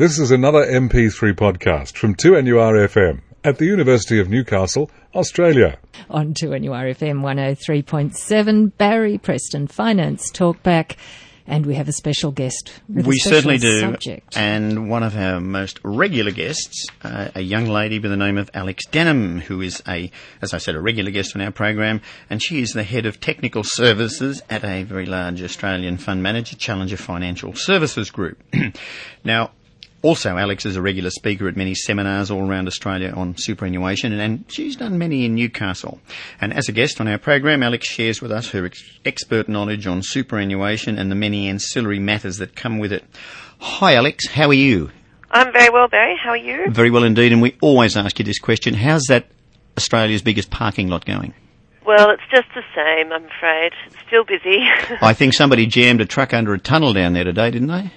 This is another MP3 podcast from 2NURFM at the University of Newcastle, Australia. On 2NURFM 103.7, Barry Preston Finance Talkback. And we have a special guest. With we a special certainly do. Subject. And one of our most regular guests, uh, a young lady by the name of Alex Denham, who is a, as I said, a regular guest on our program, and she is the head of technical services at a very large Australian fund manager, Challenger Financial Services Group. now, also, Alex is a regular speaker at many seminars all around Australia on superannuation, and, she's done many in Newcastle. And as a guest on our program, Alex shares with us her ex- expert knowledge on superannuation and the many ancillary matters that come with it. Hi, Alex. How are you? I'm very well, Barry. How are you? Very well indeed. And we always ask you this question: How's that Australia's biggest parking lot going? Well, it's just the same, I'm afraid. It's still busy. I think somebody jammed a truck under a tunnel down there today, didn't they?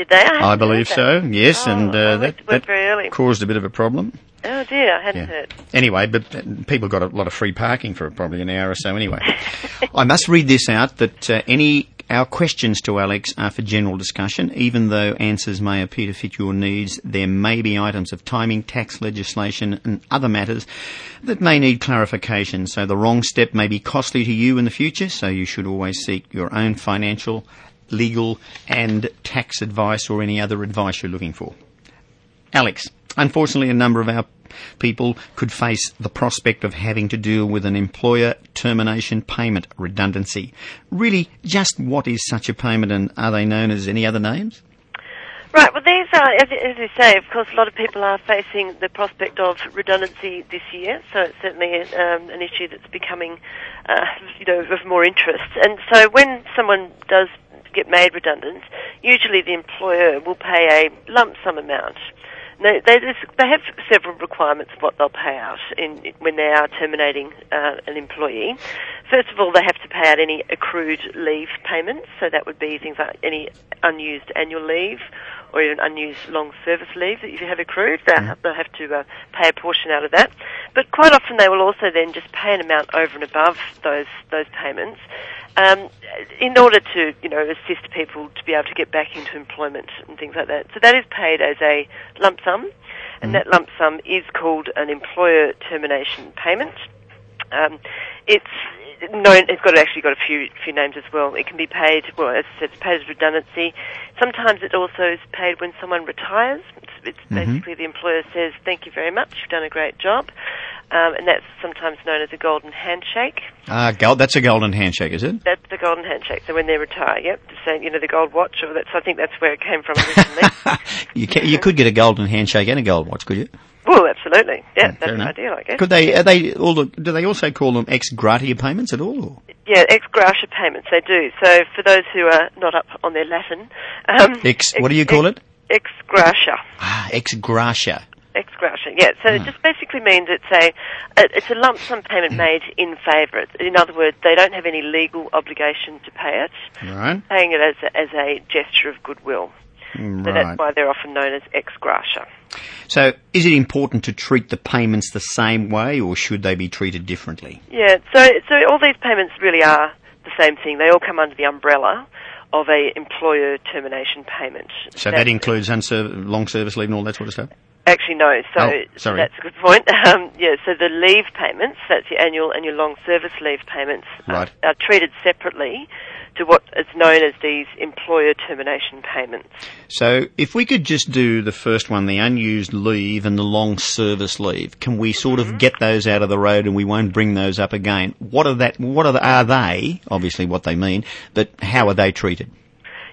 Did they? I, I believe so. Yes, Oh, and uh, that, that caused a bit of a problem. Oh dear, I hadn't Yeah. heard. Anyway, but uh, people got a lot of free parking for probably an hour or so anyway. I must read this out that uh, any our questions to Alex are for general discussion, even though answers may appear to fit your needs. There may be items of timing, tax legislation, and other matters that may need clarification. So the wrong step may be costly to you in the future. So you should always seek your own financial, legal, and tax advice or any other advice you're looking for. Alex, unfortunately, a number of our people could face the prospect of having to deal with an employer termination payment redundancy. Really, just what is such a payment and are they known as any other names? Right, well these are, as, you say, of course a lot of people are facing the prospect of redundancy this year, so it's certainly um, an issue that's becoming, uh, you know, of more interest. And so when someone does get made redundant, usually the employer will pay a lump sum amount. Now, they, they have several requirements of what they'll pay out in, when they are terminating uh, an employee. First of all, they have to pay out any accrued leave payments, so that would be things like any unused annual leave or even unused long service leave that you have accrued. They'll, they'll have to uh, pay a portion out of that. But quite often they will also then just pay an amount over and above those those payments um, in order to, you know, assist people to be able to get back into employment and things like that. So that is paid as a lump sum, and that lump sum is called an employer termination payment. Um, it's known. It's got actually got a few few names as well. It can be paid. Well, as I said, it's paid as redundancy. Sometimes it also is paid when someone retires. It's, it's basically the employer says, "Thank you very much. You've done a great job," um, and that's sometimes known as a golden handshake. Ah, gold, that's a golden handshake, is it? That's the golden handshake. So when they retire, yep, same, you know, the gold watch, or that's, I think that's where it came from originally. you, ca you could get a golden handshake and a gold watch, could you? Well, absolutely. Yeah, that's enough. ideal, I guess. Could they? Are they all? The, do they also call them ex gratia payments at all? Or? Yeah, ex gratia payments, they do. So for those who are not up on their Latin, um, Ex. What do you call it? Ex gratia. Ah, ex gratia. Ex gratia, yeah. So it just basically means it's a, a it's a lump sum payment made in favour. In other words, they don't have any legal obligation to pay it, Right. paying it as a, as a gesture of goodwill. So that's why they're often known as ex gratia. So, is it important to treat the payments the same way, or should they be treated differently? Yeah, so so all these payments really are the same thing. They all come under the umbrella of a employer termination payment. So that includes unserv- long service leave and all that sort of stuff. Actually, no. So Oh, sorry. that's a good point. Um, yeah, so the leave payments, that's your annual and your long service leave payments, are- Right. are, treated separately to what is known as these employer termination payments. So, if we could just do the first one, the unused leave and the long service leave, can we sort of mm-hmm. get those out of the road and we won't bring those up again? What are that? What are, the, are they? Obviously, what they mean, but how are they treated?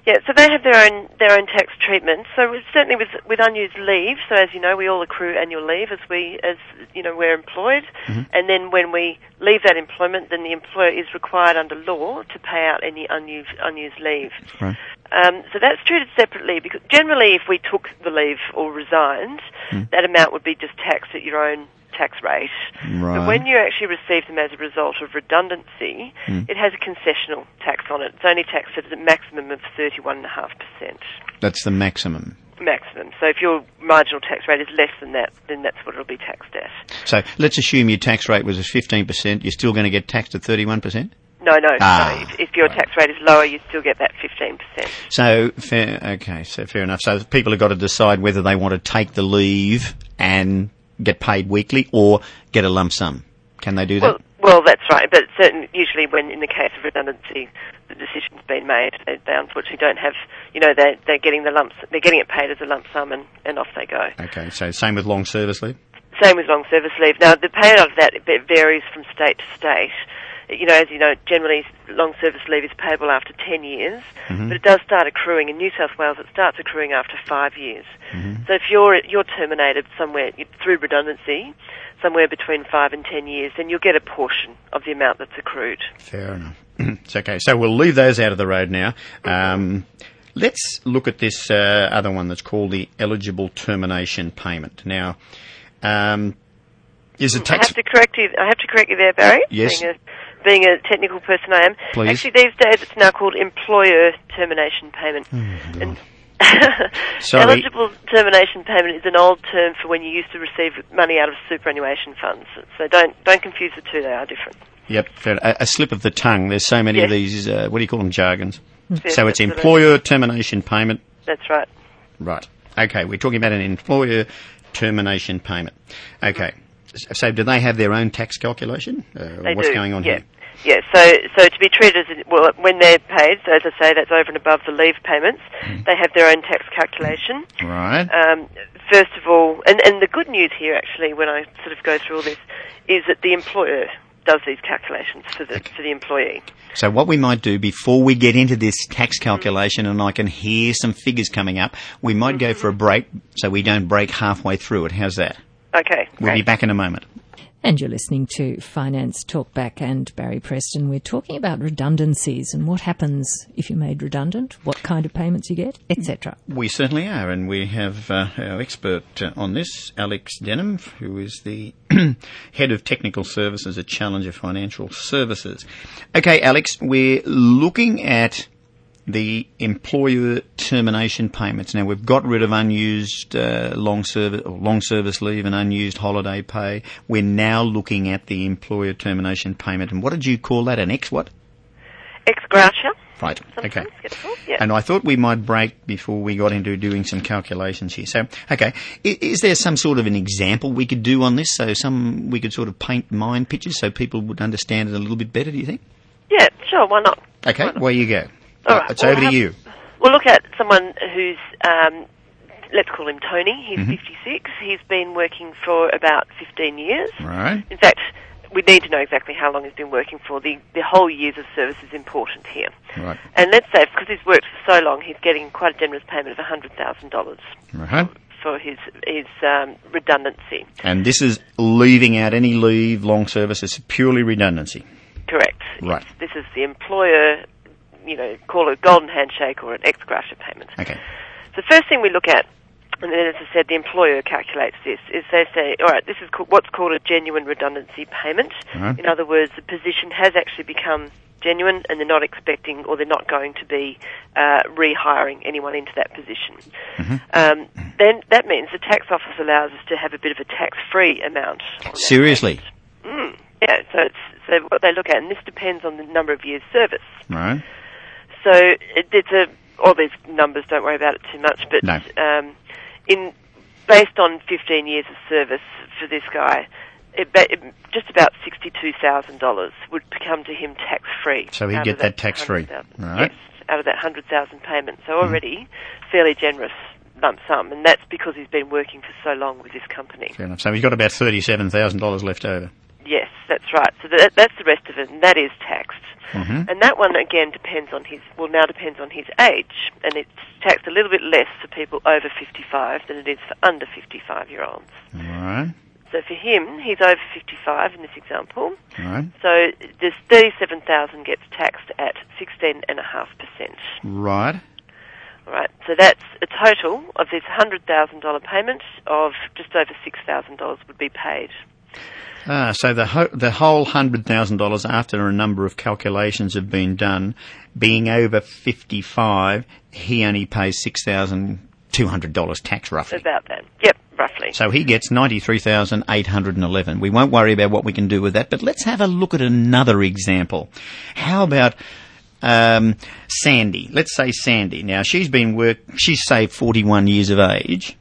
Yeah, so they have their own their own tax treatment. So certainly with with unused leave. So as you know, we all accrue annual leave as we as you know we're employed, and then when we leave that employment, then the employer is required under law to pay out any unused unused leave. Right. Um, so that's treated separately because generally, if we took the leave or resigned, that amount would be just taxed at your own tax rate. Right. But when you actually receive them as a result of redundancy, it has a concessional tax on it. It's only taxed at a maximum of 31.5%. That's the maximum. Maximum. So if your marginal tax rate is less than that, then that's what it'll be taxed at. So let's assume your tax rate was at 15%. You're still going to get taxed at 31%? No, no. Ah, no. If, if your tax rate is lower, you still get that 15%. So fair, okay, so fair enough. So people have got to decide whether they want to take the leave and get paid weekly or get a lump sum. Can they do that? Well, well, that's right. But certain, usually, when in the case of redundancy, the decision's been made. They, they unfortunately don't have, you know, they're, they're getting the lumps, they're getting it paid as a lump sum, and, and off they go. okay, so same with long service leave. Same with long service leave. Now, the payout of that it varies from state to state. You know, as you know, generally long service leave is payable after 10 years, but it does start accruing. In New South Wales, it starts accruing after five years. So if you're, you're terminated somewhere through redundancy, somewhere between five and 10 years, then you'll get a portion of the amount that's accrued. Fair enough. it's okay. So we'll leave those out of the road now. Um, let's look at this uh, other one that's called the eligible termination payment. Now, um, is a tax I have to correct you. I have to correct you there, Barry. Yes. Being a, being a technical person, I am. Please. Actually, these days it's now called employer termination payment. and Oh, Sorry. eligible termination payment is an old term for when you used to receive money out of superannuation funds. So don't don't confuse the two; they are different. Yep, fair, a, a slip of the tongue. There's so many of these. Uh, what do you call them? Jargons. Yes, So it's employer termination payment. That's right. Right. Okay, we're talking about an employer termination payment. Okay. So do they have their own tax calculation? Uh, They what's do. going on yeah. here? Yeah, so so to be treated as well when they're paid, so as I say, that's over and above the leave payments. Hmm. They have their own tax calculation. Right. Um, first of all, and, and the good news here, actually, when I sort of go through all this, is that the employer does these calculations for the for the employee. So what we might do before we get into this tax calculation and I can hear some figures coming up, we might go for a break so we don't break halfway through it. How's that? Okay, We'll be back in a moment. And you're listening to Finance Talkback and Barry Preston. We're talking about redundancies and what happens if you're made redundant, what kind of payments you get, etc. We certainly are, and we have uh, our expert uh, on this, Alex Denham, who is the head of technical services at Challenger Financial Services. Okay, Alex, we're looking at the employer termination payments. Now we've got rid of unused uh, long service or long service leave and unused holiday pay. We're now looking at the employer termination payment. And what did you call that? An ex what? Ex gratia. Right. Okay. sometimes called, Yeah. And I thought we might break before we got into doing some calculations here. So, okay, is, is there some sort of an example we could do on this? So, some we could sort of paint mind pictures so people would understand it a little bit better. Do you think? yeah, sure. Why not? Okay, Why not? where you go. All right. It's well, over to you. We'll look at someone who's, um, let's call him Tony. He's Mm-hmm. 56. He's been working for about 15 years. Right. In fact, we need to know exactly how long he's been working for. The, the whole years of service is important here. Right. And let's say, because he's worked for so long, he's getting quite a generous payment of $100,000 Right. for his, his um, redundancy. And this is leaving out any leave, long service. It's purely redundancy. Correct. Right. Yes. This is the employer, you know, call it a golden handshake or an ex gratia payment. Okay. The first thing we look at, and then as I said, the employer calculates this, is they say, all right, this is what's called a genuine redundancy payment. Right. In other words, the position has actually become genuine and they're not expecting or they're not going to be uh, rehiring anyone into that position. Um, then that means the tax office allows us to have a bit of a tax-free amount. Seriously. Mm, yeah, so it's so what they look at, and this depends on the number of years service. Right. So it, it's a all these numbers. Don't worry about it too much. But No. um, in based on 15 years of service for this guy, it, it, just about sixty-two thousand dollars would come to him tax free. So he'd get that tax-free. Right. Yes, out of that hundred thousand payment. So already fairly generous lump sum, and that's because he's been working for so long with this company. Fair enough. So he's got about thirty-seven thousand dollars left over. Yes, that's right. So that, that's the rest of it, and that is taxed. Mhm. And that one again depends on his. Well, now depends on his age, and it's taxed a little bit less for people over 55 than it is for under 55 year olds. Right. So for him, he's over 55 in this example. Right. So this 37,000 gets taxed at 16.5 percent. Right. All right. So that's a total of this $100,000 payment of just over $6,000 would be paid. Ah, so the ho- the whole hundred thousand dollars after a number of calculations have been done, being over fifty five, he only pays six thousand $200 tax roughly. About that. Yep, roughly. So he gets 93,811. We won't worry about what we can do with that, but let's have a look at another example. How about um, Sandy? Let's say Sandy. Now she's been work. She's say 41 years of age.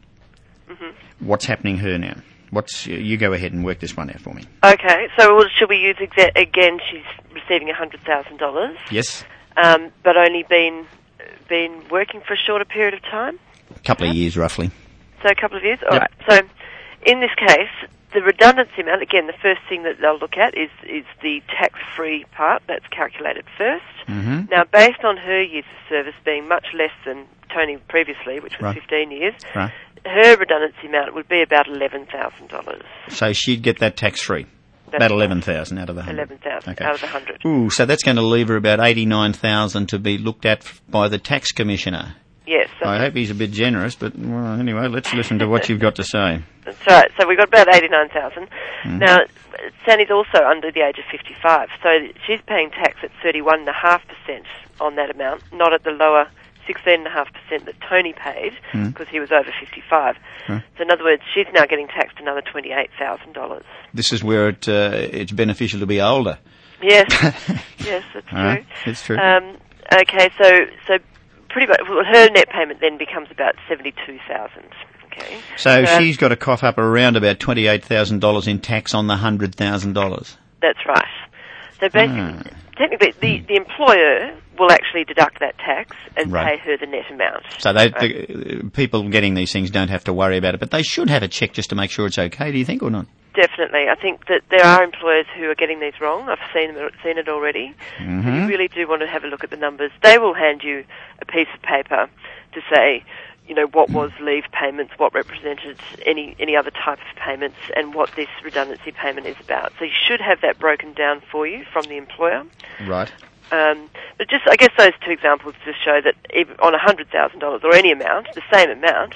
Mm-hmm. What's happening her now? What's you go ahead and work this one out for me? Okay, so should we use exa- again? She's receiving hundred thousand dollars, Yes, um, but only been been working for a shorter period of time, a couple of years roughly. so a couple of years. All Yep. right. So, in this case, the redundancy amount again. The first thing that they'll look at is is the tax-free part that's calculated 1st Mm-hmm. Now, based on her years of service being much less than Tony previously, which was Right. fifteen years, Right. Her redundancy amount would be about eleven thousand dollars. So she'd get that tax free. That's About 11,000 out of the 100. Eleven thousand Okay. out of the hundred. Ooh, so that's going to leave her about 89,000 to be looked at by the tax commissioner. Yes, I hope he's a bit generous, but well, anyway, let's listen to what you've got to say. that's right. So we've got about eighty-nine thousand. Hmm. Now, Sandy's also under the age of fifty-five, so she's paying tax at thirty-one and a half percent on that amount, not at the lower sixteen and a half percent that Tony paid Hmm. because he was over fifty-five. So in other words, she's now getting taxed another twenty-eight thousand dollars. This is where it, uh, it's beneficial to be older. Yes, yes, that's All right, true. it's true. Um, okay, so so pretty much well, her net payment then becomes about seventy-two thousand. Okay. so uh, she's got to cough up around about $28,000 in tax on the $100,000. That's right. So basically, Ah. Technically, the, the employer will actually deduct that tax and Right. pay her the net amount. So they, Right. the, people getting these things don't have to worry about it, but they should have a check just to make sure it's okay, do you think, or not? Definitely, I think that there are employers who are getting these wrong. I've seen seen it already. So Mm-hmm. you really do want to have a look at the numbers. They will hand you a piece of paper to say, you know, what was leave payments, what represented any any other type of payments, and what this redundancy payment is about. So you should have that broken down for you from the employer. Right. Um, but just, I guess those two examples just show that even on $100,000 or any amount, the same amount,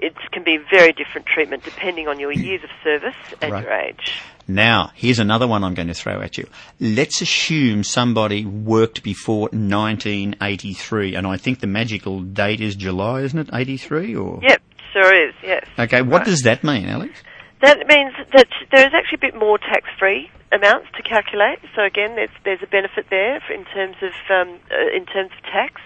it can be very different treatment depending on your mm. years of service and Right. your age. Now, here's another one I'm going to throw at you. Let's assume somebody worked before 1983, and I think the magical date is July, isn't it? 83 or? Yep, sure is, yes. Okay, what Right. does that mean, Alex? That means that there is actually a bit more tax-free amounts to calculate. So again, there's there's a benefit there for- in terms of um, uh, in terms of tax.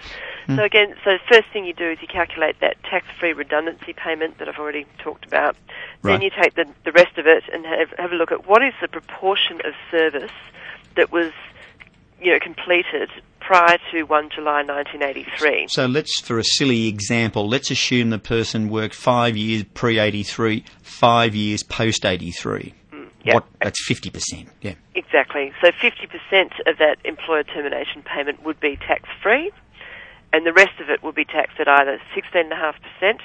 So again, so the first thing you do is you calculate that tax-free redundancy payment that I've already talked about. Right. Then you take the the rest of it and have, have a look at what is the proportion of service that was you know completed prior to 1 July 1983. So let's, for a silly example, let's assume the person worked five years pre-83, five years post-83. Mm, yeah. What, that's 50%, yeah. Exactly. So 50% of that employer termination payment would be tax free, and the rest of it would be taxed at either 16.5%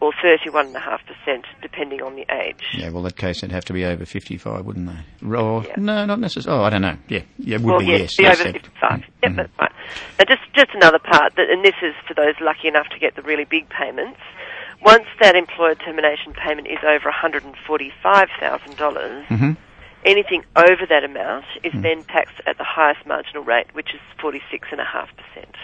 or 31.5%, depending on the age. Yeah, well, that case, they'd have to be over 55, wouldn't they? Or, Yeah. No, not necessarily. Oh, I don't know. Yeah, yeah, it would well, be, yes, yes. be yes, over yeah. 55. Yep, Mhm. that's right. Now, just, just another part, that, and this is for those lucky enough to get the really big payments. Once that employer termination payment is over $145,000, Mhm. anything over that amount is Mm. then taxed at the highest marginal rate, which is 46.5%.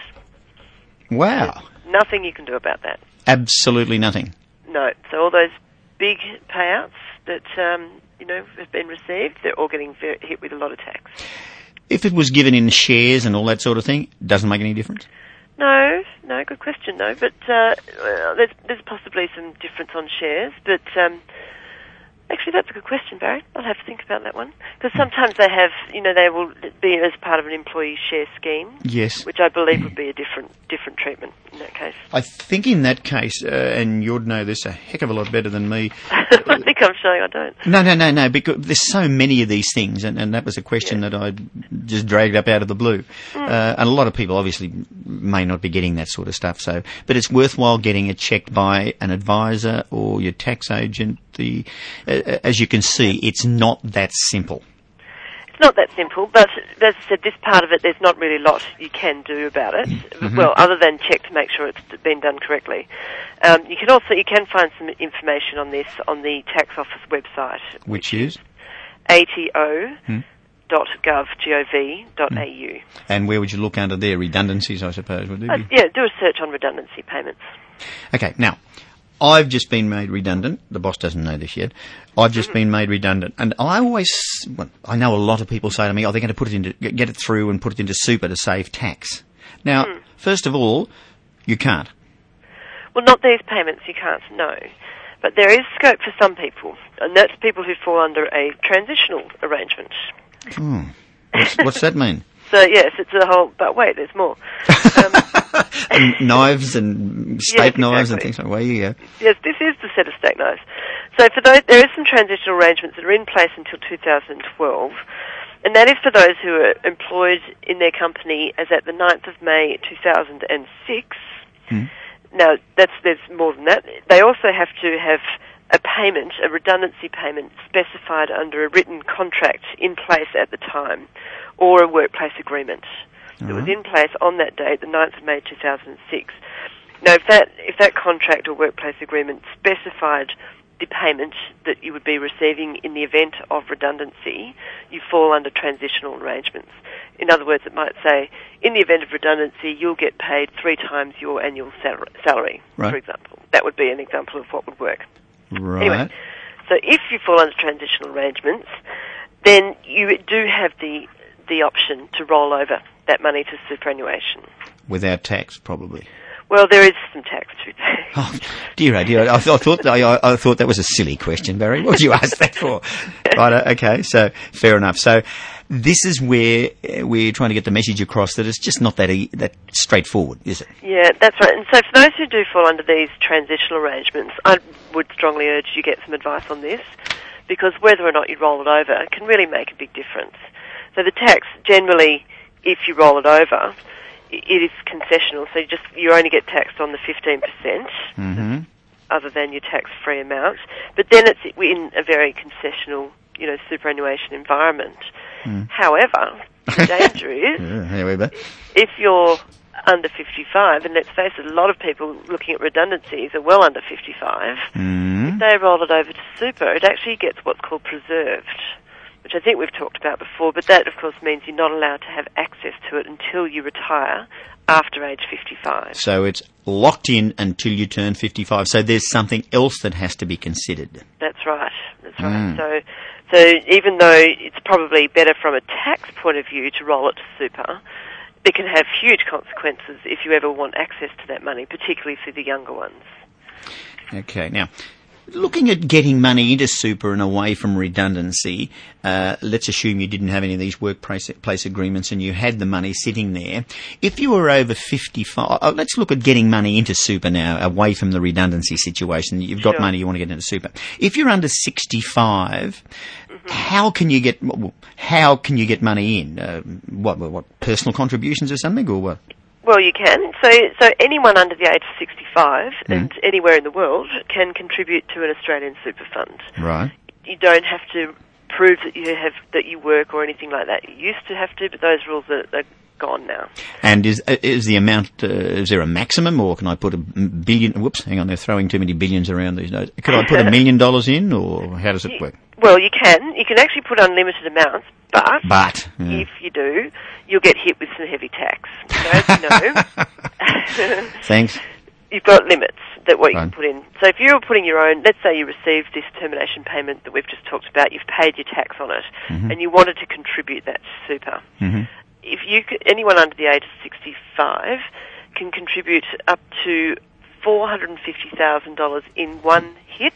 Wow. Nothing you can do about that. Absolutely nothing. No. So all those big payouts that um, you know have been received, they're all getting hit with a lot of tax. If it was given in shares and all that sort of thing, doesn't make any difference. No, no, good question. No, but uh, well, there's there's possibly some difference on shares, but um, actually that's a good question, Barry. I'll have to think about that one because sometimes they have, you know, they will be as part of an employee share scheme, Yes. which I believe would be a different different treatment in that case. I think in that case, uh, and you'd know this a heck of a lot better than me. I think I'm showing I don't. No, no, no, no, because there's so many of these things, and, and that was a question that I just dragged up out of the blue. Uh, and a lot of people obviously may not be getting that sort of stuff, so, but it's worthwhile getting it checked by an advisor or your tax agent. The, uh, as you can see, it's not that simple. It's not that simple, but as I said, this part of it, there's not really a lot you can do about it. Mm-hmm. Well, other than check to make sure it's been done correctly. Um, you can also you can find some information on this on the tax office website, Which is? ato.gov.au. redundancy.gov.gov.au. And where would you look under there? Redundancies, I suppose, would Uh, yeah, do a search on redundancy payments. Okay, now, I've just been made redundant. The boss doesn't know this yet. I've just been made redundant. And I always, well, I know a lot of people say to me, oh, they're going to put it into, get it through and put it into super to save tax. Now, first of all, you can't. Well, not these payments, you can't, no. But there is scope for some people, and that's people who fall under a transitional arrangement. What's, what's that mean? So, yes, it's a whole, but wait, there's more. Um, And knives and steak Yes, knives and things like Well, you go. Yes, this is the set of steak knives. So for those, there are some transitional arrangements that are in place until 2012, and that is for those who are employed in their company as at the 9th of May 2006. Hmm. Now, that's, there's more than that. They also have to have a payment, a redundancy payment specified under a written contract in place at the time, or a workplace agreement that was uh-huh. in place on that date, the 9th of May 2006. Now, if that if that contract or workplace agreement specified the payment that you would be receiving in the event of redundancy, you fall under transitional arrangements. In other words, it might say, in the event of redundancy, you'll get paid three times your annual sal- salary, Right. for example. That would be an example of what would work. Right. Anyway, so if you fall under transitional arrangements, then you do have the the option to roll over that money to superannuation. Without tax, probably. Well, there is some tax to paid. Oh, dear, oh dear. I, th- I thought I, I- I thought that was a silly question, Barry. What did you ask that for? Right. uh, Okay. So fair enough. So this is where uh, we're trying to get the message across that it's just not that e- that straightforward, is it? Yeah, that's right. And so for those who do fall under these transitional arrangements, I would strongly urge you get some advice on this because whether or not you roll it over can really make a big difference. So the tax generally, if you roll it over, it is concessional. So you just you only get taxed on the fifteen percent, mm-hmm. other than your tax-free amount. But then it's in a very concessional, you know, superannuation environment. Mm. However, the danger is Yeah, if you're under 55, and let's face it, a lot of people looking at redundancies are well under 55, mm. if they roll it over to super, it actually gets what's called preserved, which I think we've talked about before, but that, of course, means you're not allowed to have access to it until you retire after age 55. So it's locked in until you turn 55. So there's something else that has to be considered. That's right. That's right. Hmm. So, so even though it's probably better from a tax point of view to roll it to super, it can have huge consequences if you ever want access to that money, particularly for the younger ones. Okay. Now, looking at getting money into super and away from redundancy, uh, let's assume you didn't have any of these workplace place agreements and you had the money sitting there. If you were over 55, uh, let's look at getting money into super now, away from the redundancy situation. You've got Sure. money, you want to get into super. If you're under 65, how can you get how can you get money in? Uh, what, what what personal contributions or something or what? Well, you can. So, so anyone under the age of 65 and anywhere in the world can contribute to an Australian super fund. Right. You don't have to prove that you have that you work or anything like that. You used to have to, but those rules are, are gone now. And is is the amount uh, is there a maximum, or can I put a billion? Whoops, hang on, they're throwing too many billions around these days. Could I put a million dollars in, or how does it work? Well, you can. You can actually put unlimited amounts, but But yeah. if you do, you'll get hit with some heavy tax. So as you know, thanks. you've got limits that what you Right. can put in. So if you're putting your own, let's say you received this termination payment that we've just talked about, you've paid your tax on it, mm-hmm. and you wanted to contribute that to super. Mm-hmm. If you anyone under the age of 65 can contribute up to $450,000 in one hit,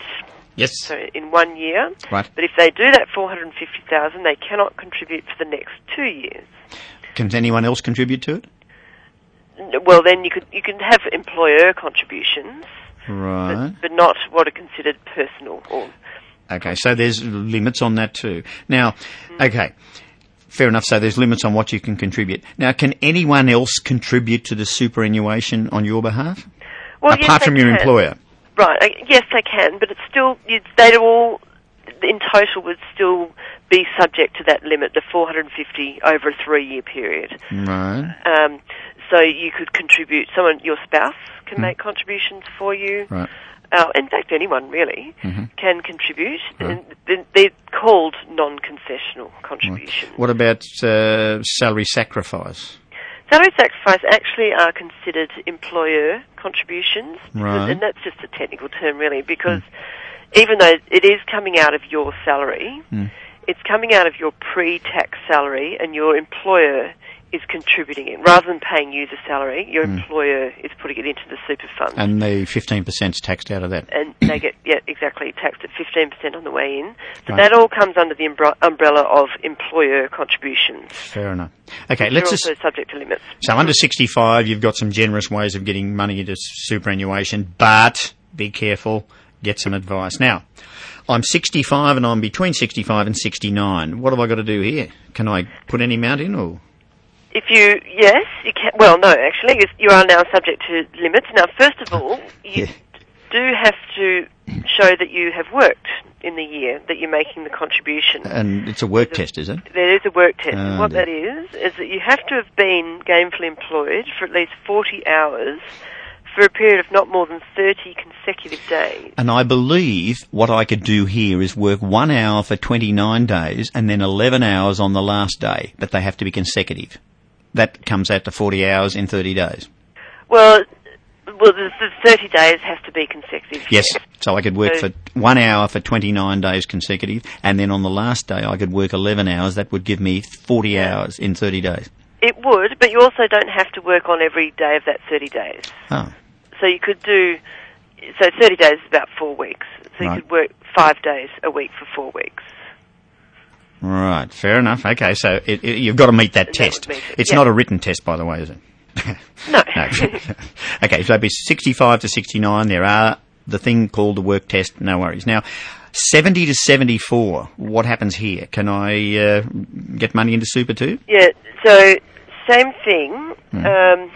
Yes. so in one year. Right. But if they do that 450,000, they cannot contribute for the next two years. Can anyone else contribute to it? Well, then you could you can have employer contributions, Right. but, but not what are considered personal or Okay, so there's limits on that too. Now, hmm. okay, fair enough. So there's limits on what you can contribute. Now, can anyone else contribute to the superannuation on your behalf, well, apart yes, from your can. employer? Right. Yes, they can, but it's still they'd all in total would still be subject to that limit, the 450 over a three-year period. Right. Um, so you could contribute. Someone, your spouse, can make contributions for you. Right. uh, in fact anyone really, Mm-hmm. can contribute. And they're called non-concessional contributions. What about uh, salary sacrifice? Salary sacrifice actually are considered employer contributions, because- Right. and that's just a technical term really, because hmm. even though it is coming out of your salary, hmm. it's coming out of your pre-tax salary, and your employer is contributing it. Rather than paying you the salary, your mm. employer is putting it into the super fund. And the 15% is taxed out of that. and they get yeah exactly taxed at fifteen percent on the way in. So Right. that all comes under the umbrella of employer contributions. Fair enough. Okay, let's also just. subject to limits. So under 65, you've got some generous ways of getting money into superannuation, but be careful, get some advice. Now, I'm 65 and I'm between 65 and 69. What have I got to do here? Can I put any amount in or? If you yes, you can. Well, no, actually, you- are now subject to limits. Now, first of all, you Yeah. do have to show that you have worked in the year that you're making the contribution. And it's a work test, is it? There is a work test. Oh, what that is, is that you have to have been gainfully employed for at least 40 hours for a period of not more than 30 consecutive days. And I believe what I could do here is work one hour for 29 days and then 11 hours on the last day, but they have to be consecutive. That comes out to 40 hours in 30 days. Well, well, the, the 30 days has to be consecutive. Yes. So I could work So- for one hour for 29 days consecutive, and then on the last day I could work 11 hours. That would give me 40 hours in 30 days. It would, but you also don't have to work on every day of that 30 days. Oh, So you could do, so 30 days is about four weeks. So you Right. could work five days a week for four weeks. Right. Fair enough. Okay, so it, it, you've got to meet that That test. would meet it, It's yeah. not a written test, by the way, is it? No. No. okay, so it'd be 65 to 69. There are the thing called the work test. No worries. Now, 70 to 74. What happens here? Can I uh, get money into super too? Yeah, so same thing. Hmm. Um,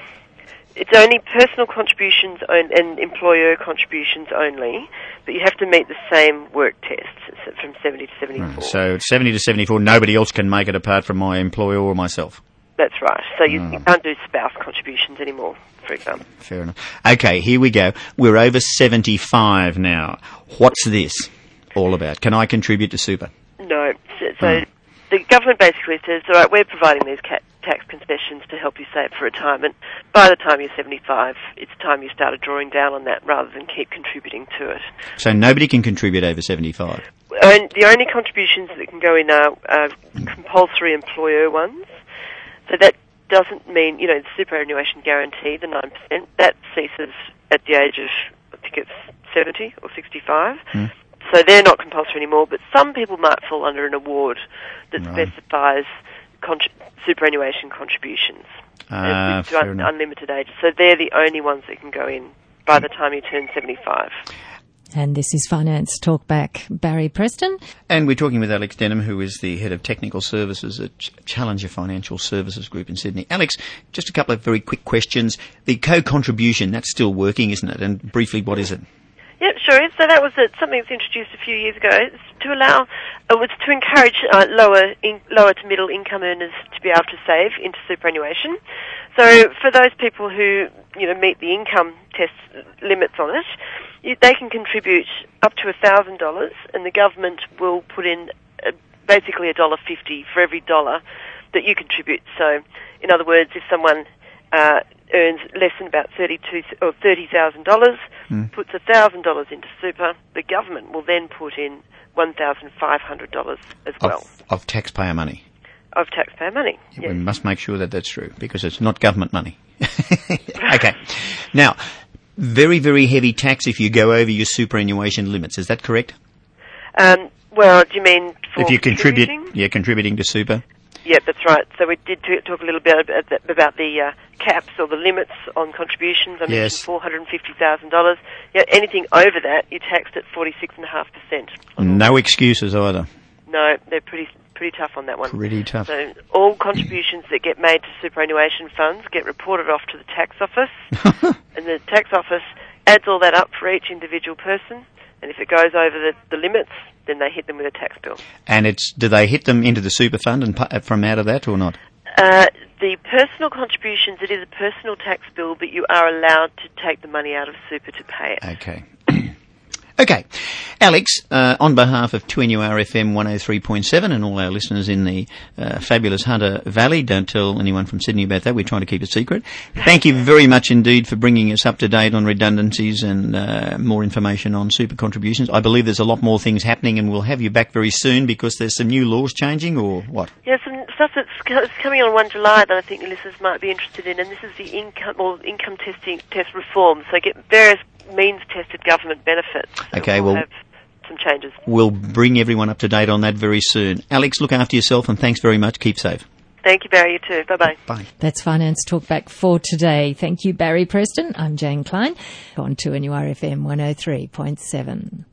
it's only personal contributions on, and employer contributions only, but you have to meet the same work tests from 70 to 74. So 70 to 74. Nobody else can make it apart from my employer or myself. That's right. So you, Hmm. you can't do spouse contributions anymore, for example. Fair enough. Okay, here we go. We're over 75 now. What's this all about? Can I contribute to super? No. So, so Hmm. The government basically says, all right, we're providing these ca- tax concessions to help you save for retirement. By the time you're 75, it's time you started drawing down on that rather than keep contributing to it. So nobody can contribute over 75. And the only contributions that can go in are uh, compulsory employer ones. So that doesn't mean, you know, the superannuation guarantee, the 9%, that ceases at the age of, I think it's 70 or 65. So they're not compulsory anymore, but some people might fall under an award that Right. specifies contri- superannuation contributions. Ah, uh, to fair un- enough. unlimited age. So they're the only ones that can go in by the time you turn 75. And this is Finance Talkback. Barry Preston. And we're talking with Alex Denham, who is the head of technical services at Challenger Financial Services Group in Sydney. Alex, just a couple of very quick questions. The co-contribution, that's still working, isn't it? And briefly, what is it? Yep, sure. So that was uh something that was introduced a few years ago It's to allow, it was to encourage uh, lower in, lower to middle income earners to be able to save into superannuation. So for those people who you know meet the income test limits on it, you, they can contribute up to thousand dollars, and the government will put in uh, basically a dollar fifty for every dollar that you contribute. So, in other words, if someone uh, earns less than about thirty-two or thirty thousand dollars, puts thousand dollars into super, the government will then put in one thousand five hundred dollars as well Of, of taxpayer money. of taxpayer money. We Yes. must make sure that that's true because it's not government money. okay. Now, very, very heavy tax if you go over your superannuation limits. Is that correct? Um, well, do you mean for if you contribute, yeah, contributing to super. Yep, that's right. So we did talk a little bit about the, about the uh, caps or the limits on contributions. I Yes. mentioned four hundred and fifty thousand dollars. Yeah, anything over that, you're taxed at forty six and a half percent. No excuses either. No, they're pretty pretty tough on that one. Pretty tough. So all contributions that get made to superannuation funds get reported off to the tax office, and the tax office adds all that up for each individual person. And if it goes over the, the limits, then they hit them with a tax bill. And it's do they hit them into the super fund and from out of that or not? Uh, the personal contributions, it is a personal tax bill, but you are allowed to take the money out of super to pay it. Okay. Okay. Alex, uh, on behalf of 2NURFM 103.7 and all our listeners in the uh, fabulous Hunter Valley, don't tell anyone from Sydney about that, we're trying to keep it secret. Thank you very much indeed for bringing us up to date on redundancies and uh, more information on super contributions. I believe there's a lot more things happening and we'll have you back very soon because there's some new laws changing or what? Yeah, some stuff that's coming on 1 July that I think listeners might be interested in, and this is the income or income testing test reform. So get various means tested government benefits. Okay, well some changes. We'll bring everyone up to date on that very soon. Alex, look after yourself and thanks very much. Keep safe. Thank you, Barry. You too. Bye-bye. Bye. That's Finance Talkback for today. Thank you, Barry Preston. I'm Jane Klein. On 2NURFM 103.7.